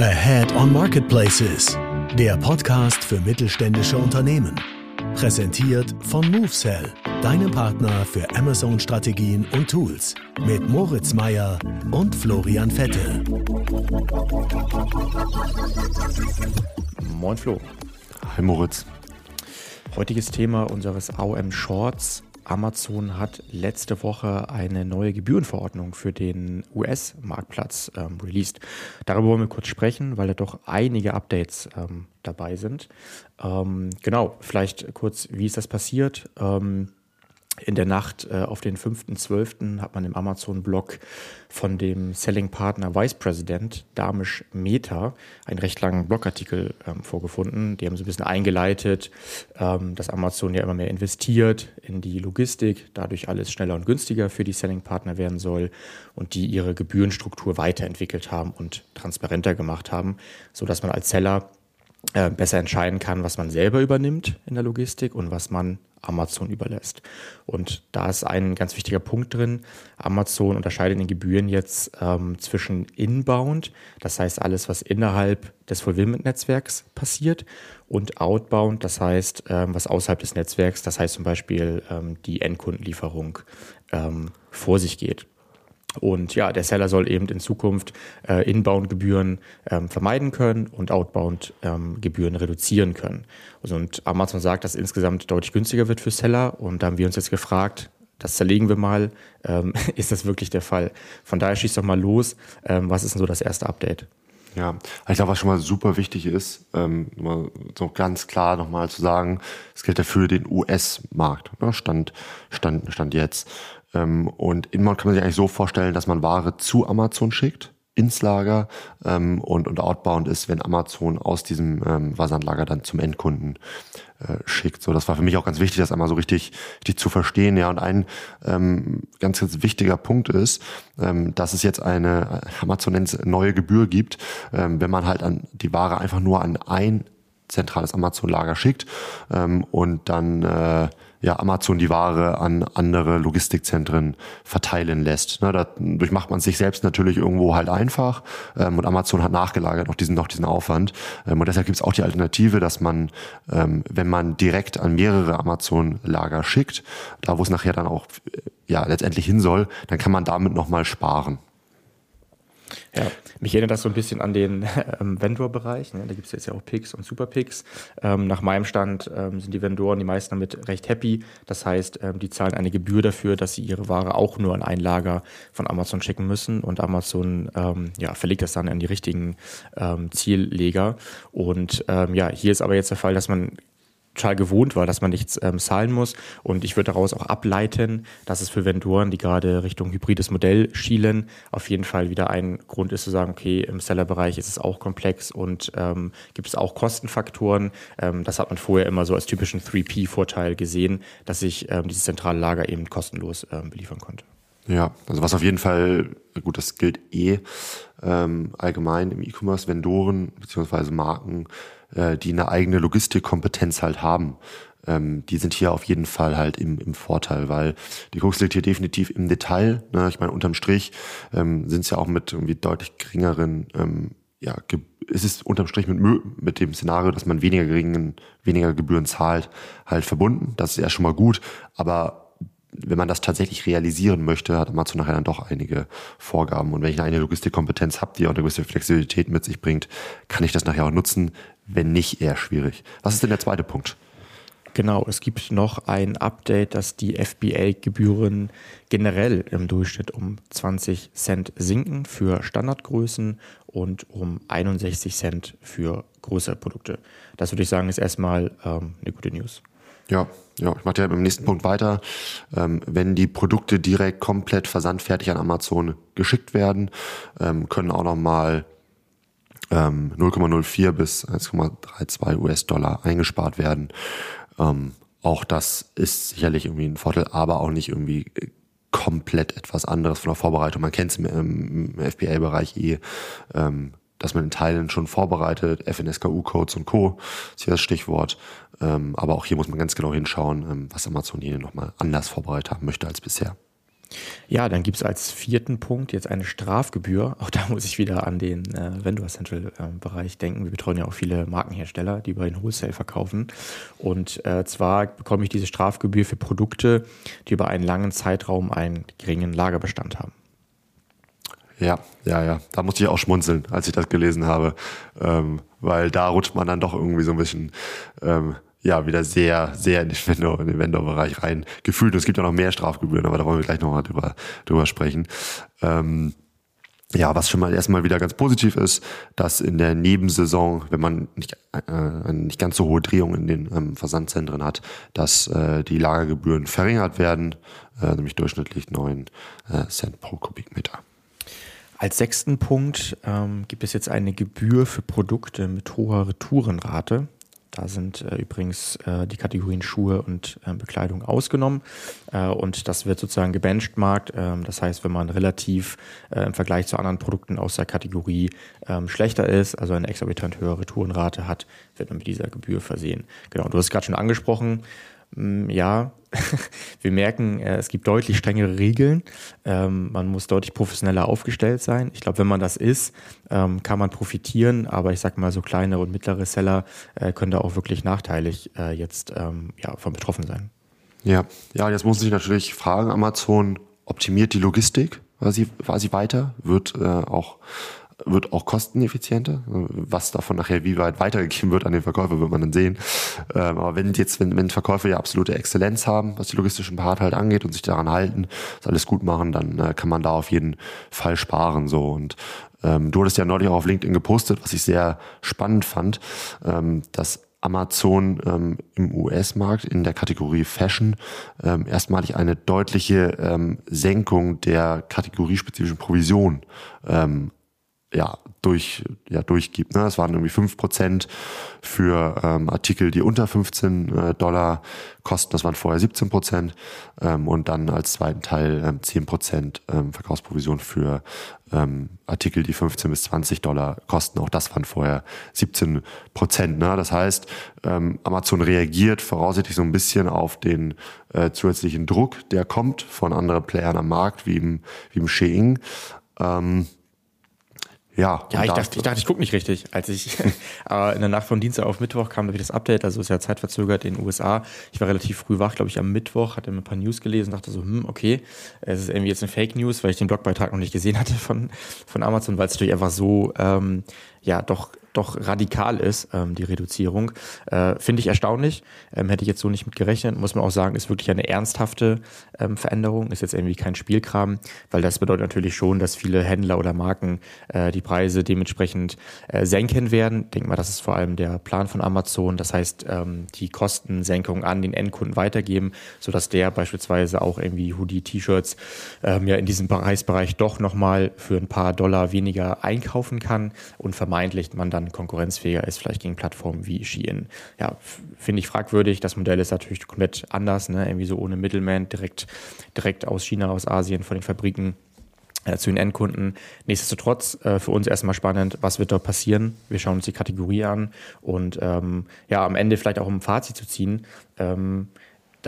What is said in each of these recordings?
Ahead on Marketplaces, der Podcast für mittelständische Unternehmen. Präsentiert von MoveSell, deinem Partner für Amazon-Strategien und Tools. Mit Moritz Meyer und Florian Vettel. Moin Flo. Hi Moritz. Heutiges Thema unseres AOM Shorts Amazon hat letzte Woche eine neue Gebührenverordnung für den US-Marktplatz ähm, released. Darüber wollen wir kurz sprechen, weil da doch einige Updates ähm, dabei sind. Ähm, genau, vielleicht kurz, wie ist das passiert? Ähm, in der Nacht äh, auf den 5.12. hat man im Amazon-Blog von dem Selling-Partner Vice President Damisch Meta einen recht langen Blogartikel ähm, vorgefunden. Die haben so ein bisschen eingeleitet, ähm, dass Amazon ja immer mehr investiert in die Logistik, dadurch alles schneller und günstiger für die Selling-Partner werden soll und die ihre Gebührenstruktur weiterentwickelt haben und transparenter gemacht haben, sodass man als Seller äh, besser entscheiden kann, was man selber übernimmt in der Logistik und was man Amazon überlässt. Und da ist ein ganz wichtiger Punkt drin. Amazon unterscheidet in den Gebühren jetzt ähm, zwischen Inbound, das heißt alles, was innerhalb des Fulfillment-Netzwerks passiert, und Outbound, das heißt, ähm, was außerhalb des Netzwerks, das heißt zum Beispiel ähm, die Endkundenlieferung ähm, vor sich geht. Und ja, der Seller soll eben in Zukunft äh, Inbound-Gebühren ähm, vermeiden können und Outbound-Gebühren ähm, reduzieren können. Also, und Amazon sagt, dass insgesamt deutlich günstiger wird für Seller. Und da haben wir uns jetzt gefragt, das zerlegen wir mal, ähm, ist das wirklich der Fall? Von daher schießt doch mal los. Ähm, was ist denn so das erste Update? Ja, ich glaube, was schon mal super wichtig ist, ähm, so ganz klar nochmal zu sagen, es gilt ja für den US-Markt, ne? Stand, Stand, Stand jetzt. Ähm, und Inbound kann man sich eigentlich so vorstellen, dass man Ware zu Amazon schickt ins Lager ähm, und, und Outbound ist, wenn Amazon aus diesem ähm, Versandlager dann zum Endkunden äh, schickt. So, das war für mich auch ganz wichtig, das einmal so richtig, richtig zu verstehen. Ja, und ein ähm, ganz, ganz wichtiger Punkt ist, ähm, dass es jetzt eine Amazon nennt neue Gebühr gibt, ähm, wenn man halt an die Ware einfach nur an ein zentrales Amazon-Lager schickt ähm, und dann äh, ja, Amazon die Ware an andere Logistikzentren verteilen lässt. Ne, dadurch macht man sich selbst natürlich irgendwo halt einfach ähm, und Amazon hat nachgelagert noch diesen, noch diesen Aufwand. Ähm, und deshalb gibt es auch die Alternative, dass man, ähm, wenn man direkt an mehrere Amazon-Lager schickt, da wo es nachher dann auch äh, ja, letztendlich hin soll, dann kann man damit nochmal sparen. Ja, mich erinnert das so ein bisschen an den ähm, Vendor-Bereich. Ne? Da gibt es jetzt ja auch Picks und Super-Picks. Ähm, nach meinem Stand ähm, sind die Vendoren, die meisten damit recht happy. Das heißt, ähm, die zahlen eine Gebühr dafür, dass sie ihre Ware auch nur an ein Lager von Amazon schicken müssen und Amazon ähm, ja, verlegt das dann an die richtigen ähm, Zielleger. Und ja, hier ist aber jetzt der Fall, dass man total gewohnt war, dass man nichts ähm, zahlen muss. Und ich würde daraus auch ableiten, dass es für Vendoren, die gerade Richtung hybrides Modell schielen, auf jeden Fall wieder ein Grund ist zu sagen, okay, im Sellerbereich ist es auch komplex und ähm, gibt es auch Kostenfaktoren. Ähm, das hat man vorher immer so als typischen 3P-Vorteil gesehen, dass ich ähm, dieses zentrale Lager eben kostenlos ähm, beliefern konnte. Ja, also was auf jeden Fall, gut, das gilt eh ähm, allgemein im E-Commerce, Vendoren beziehungsweise Marken äh, die eine eigene Logistikkompetenz halt haben, ähm, die sind hier auf jeden Fall halt im, im Vorteil, weil die Krux liegt hier definitiv im Detail. Ne? Ich meine, unterm Strich ähm, sind es ja auch mit irgendwie deutlich geringeren ähm, ja, es ist unterm Strich mit, mit dem Szenario, dass man weniger geringen, weniger Gebühren zahlt, halt verbunden. Das ist ja schon mal gut. Aber wenn man das tatsächlich realisieren möchte, hat Amazon nachher dann doch einige Vorgaben. Und wenn ich eine Logistikkompetenz habe, die auch eine gewisse Flexibilität mit sich bringt, kann ich das nachher auch nutzen. Wenn nicht, eher schwierig. Was ist denn der zweite Punkt? Genau, es gibt noch ein Update, dass die FBA-Gebühren generell im Durchschnitt um 20 Cent sinken für Standardgrößen und um 61 Cent für größere Produkte. Das würde ich sagen, ist erstmal ähm, eine gute News. Ja, ja, ich mache ja beim nächsten Punkt weiter. Ähm, wenn die Produkte direkt komplett versandfertig an Amazon geschickt werden, ähm, können auch nochmal ähm, 0,04 bis 1,32 US-Dollar eingespart werden. Ähm, auch das ist sicherlich irgendwie ein Vorteil, aber auch nicht irgendwie komplett etwas anderes von der Vorbereitung. Man kennt es im, im FBA-Bereich eh. Ähm, dass man in Teilen schon vorbereitet, FNSKU-Codes und Co. ist hier das Stichwort. Ähm, aber auch hier muss man ganz genau hinschauen, ähm, was Amazon hier nochmal anders vorbereitet haben möchte als bisher. Ja, dann gibt es als vierten Punkt jetzt eine Strafgebühr. Auch da muss ich wieder an den äh, Vendor Central äh, Bereich denken. Wir betreuen ja auch viele Markenhersteller, die bei den Wholesale verkaufen. Und äh, zwar bekomme ich diese Strafgebühr für Produkte, die über einen langen Zeitraum einen geringen Lagerbestand haben. Ja, ja, ja. Da musste ich auch schmunzeln, als ich das gelesen habe. Ähm, weil da rutscht man dann doch irgendwie so ein bisschen ähm, ja wieder sehr, sehr in den Vendor, in den Vendor-Bereich rein gefühlt. Und es gibt ja noch mehr Strafgebühren, aber da wollen wir gleich nochmal drüber, drüber sprechen. Ähm, ja, was schon mal erstmal wieder ganz positiv ist, dass in der Nebensaison, wenn man nicht, äh, nicht ganz so hohe Drehung in den ähm, Versandzentren hat, dass äh, die Lagergebühren verringert werden, äh, nämlich durchschnittlich neun äh, Cent pro Kubikmeter. Als sechsten Punkt ähm, gibt es jetzt eine Gebühr für Produkte mit hoher Retourenrate. Da sind äh, übrigens äh, die Kategorien Schuhe und äh, Bekleidung ausgenommen. Äh, und das wird sozusagen gebenchmarkt. Ähm, das heißt, wenn man relativ äh, im Vergleich zu anderen Produkten aus der Kategorie ähm, schlechter ist, also eine exorbitant höhere Tourenrate hat, wird man mit dieser Gebühr versehen. Genau, du hast es gerade schon angesprochen. Mm, ja, wir merken, äh, es gibt deutlich strengere Regeln. Ähm, man muss deutlich professioneller aufgestellt sein. Ich glaube, wenn man das ist, ähm, kann man profitieren. Aber ich sage mal, so kleine und mittlere Seller äh, können da auch wirklich nachteilig äh, jetzt ähm, ja, von betroffen sein. Ja, ja, jetzt muss ich natürlich fragen, Amazon optimiert die Logistik quasi, quasi weiter, wird äh, auch wird auch kosteneffizienter. Was davon nachher wie weit weitergegeben wird an den Verkäufer, wird man dann sehen. Ähm, aber wenn jetzt, wenn, wenn Verkäufer ja absolute Exzellenz haben, was die logistischen Part halt angeht und sich daran halten, das alles gut machen, dann äh, kann man da auf jeden Fall sparen. So und ähm, du hattest ja neulich auch auf LinkedIn gepostet, was ich sehr spannend fand, ähm, dass Amazon ähm, im US-Markt in der Kategorie Fashion ähm, erstmalig eine deutliche ähm, Senkung der kategoriespezifischen Provision ähm, ja, durch, ja, durchgibt. Ne? Es waren irgendwie fünf Prozent für ähm, Artikel, die unter 15 äh, Dollar kosten. Das waren vorher 17 Prozent. Ähm, und dann als zweiten Teil ähm, 10 Prozent ähm, Verkaufsprovision für ähm, Artikel, die 15 bis 20 Dollar kosten. Auch das waren vorher 17 Prozent. Ne? Das heißt, ähm, Amazon reagiert voraussichtlich so ein bisschen auf den äh, zusätzlichen Druck, der kommt von anderen Playern am Markt, wie im, wie im Shein. Ähm, ja, ja ich, dachte, ich dachte, ich gucke nicht richtig. Als ich äh, in der Nacht von Dienstag auf Mittwoch kam da wieder das Update, also ist ja zeitverzögert in den USA. Ich war relativ früh wach, glaube ich, am Mittwoch, hatte mir ein paar News gelesen, dachte so, hm, okay, es ist irgendwie jetzt eine Fake News, weil ich den Blogbeitrag noch nicht gesehen hatte von, von Amazon, weil es natürlich einfach so, ähm, ja, doch doch radikal ist, ähm, die Reduzierung. Äh, Finde ich erstaunlich. Ähm, hätte ich jetzt so nicht mit gerechnet. Muss man auch sagen, ist wirklich eine ernsthafte ähm, Veränderung. Ist jetzt irgendwie kein Spielkram, weil das bedeutet natürlich schon, dass viele Händler oder Marken äh, die Preise dementsprechend äh, senken werden. Denk mal, das ist vor allem der Plan von Amazon. Das heißt, ähm, die Kostensenkung an den Endkunden weitergeben, sodass der beispielsweise auch irgendwie Hoodie, T-Shirts ähm, ja in diesem Preisbereich doch nochmal für ein paar Dollar weniger einkaufen kann und vermeintlich man dann konkurrenzfähiger ist, vielleicht gegen Plattformen wie Shein. Ja, finde ich fragwürdig. Das Modell ist natürlich komplett anders, ne? irgendwie so ohne Middleman, direkt, direkt aus China, aus Asien, von den Fabriken äh, zu den Endkunden. Nichtsdestotrotz äh, für uns erstmal spannend, was wird dort passieren. Wir schauen uns die Kategorie an und ähm, ja, am Ende vielleicht auch um ein Fazit zu ziehen. Ähm,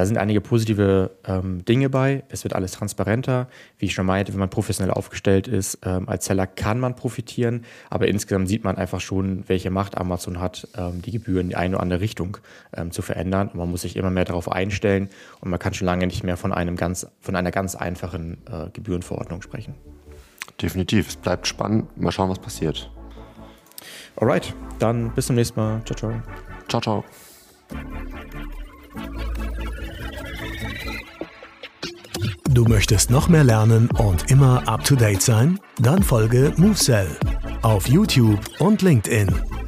da sind einige positive ähm, Dinge bei. Es wird alles transparenter. Wie ich schon meinte, wenn man professionell aufgestellt ist, ähm, als Seller kann man profitieren. Aber insgesamt sieht man einfach schon, welche Macht Amazon hat, ähm, die Gebühren in die eine oder andere Richtung ähm, zu verändern. Und man muss sich immer mehr darauf einstellen. Und man kann schon lange nicht mehr von, einem ganz, von einer ganz einfachen äh, Gebührenverordnung sprechen. Definitiv. Es bleibt spannend. Mal schauen, was passiert. Alright, dann bis zum nächsten Mal. Ciao, ciao. Ciao, ciao. Du möchtest noch mehr lernen und immer up to date sein? Dann folge MoveSell auf YouTube und LinkedIn.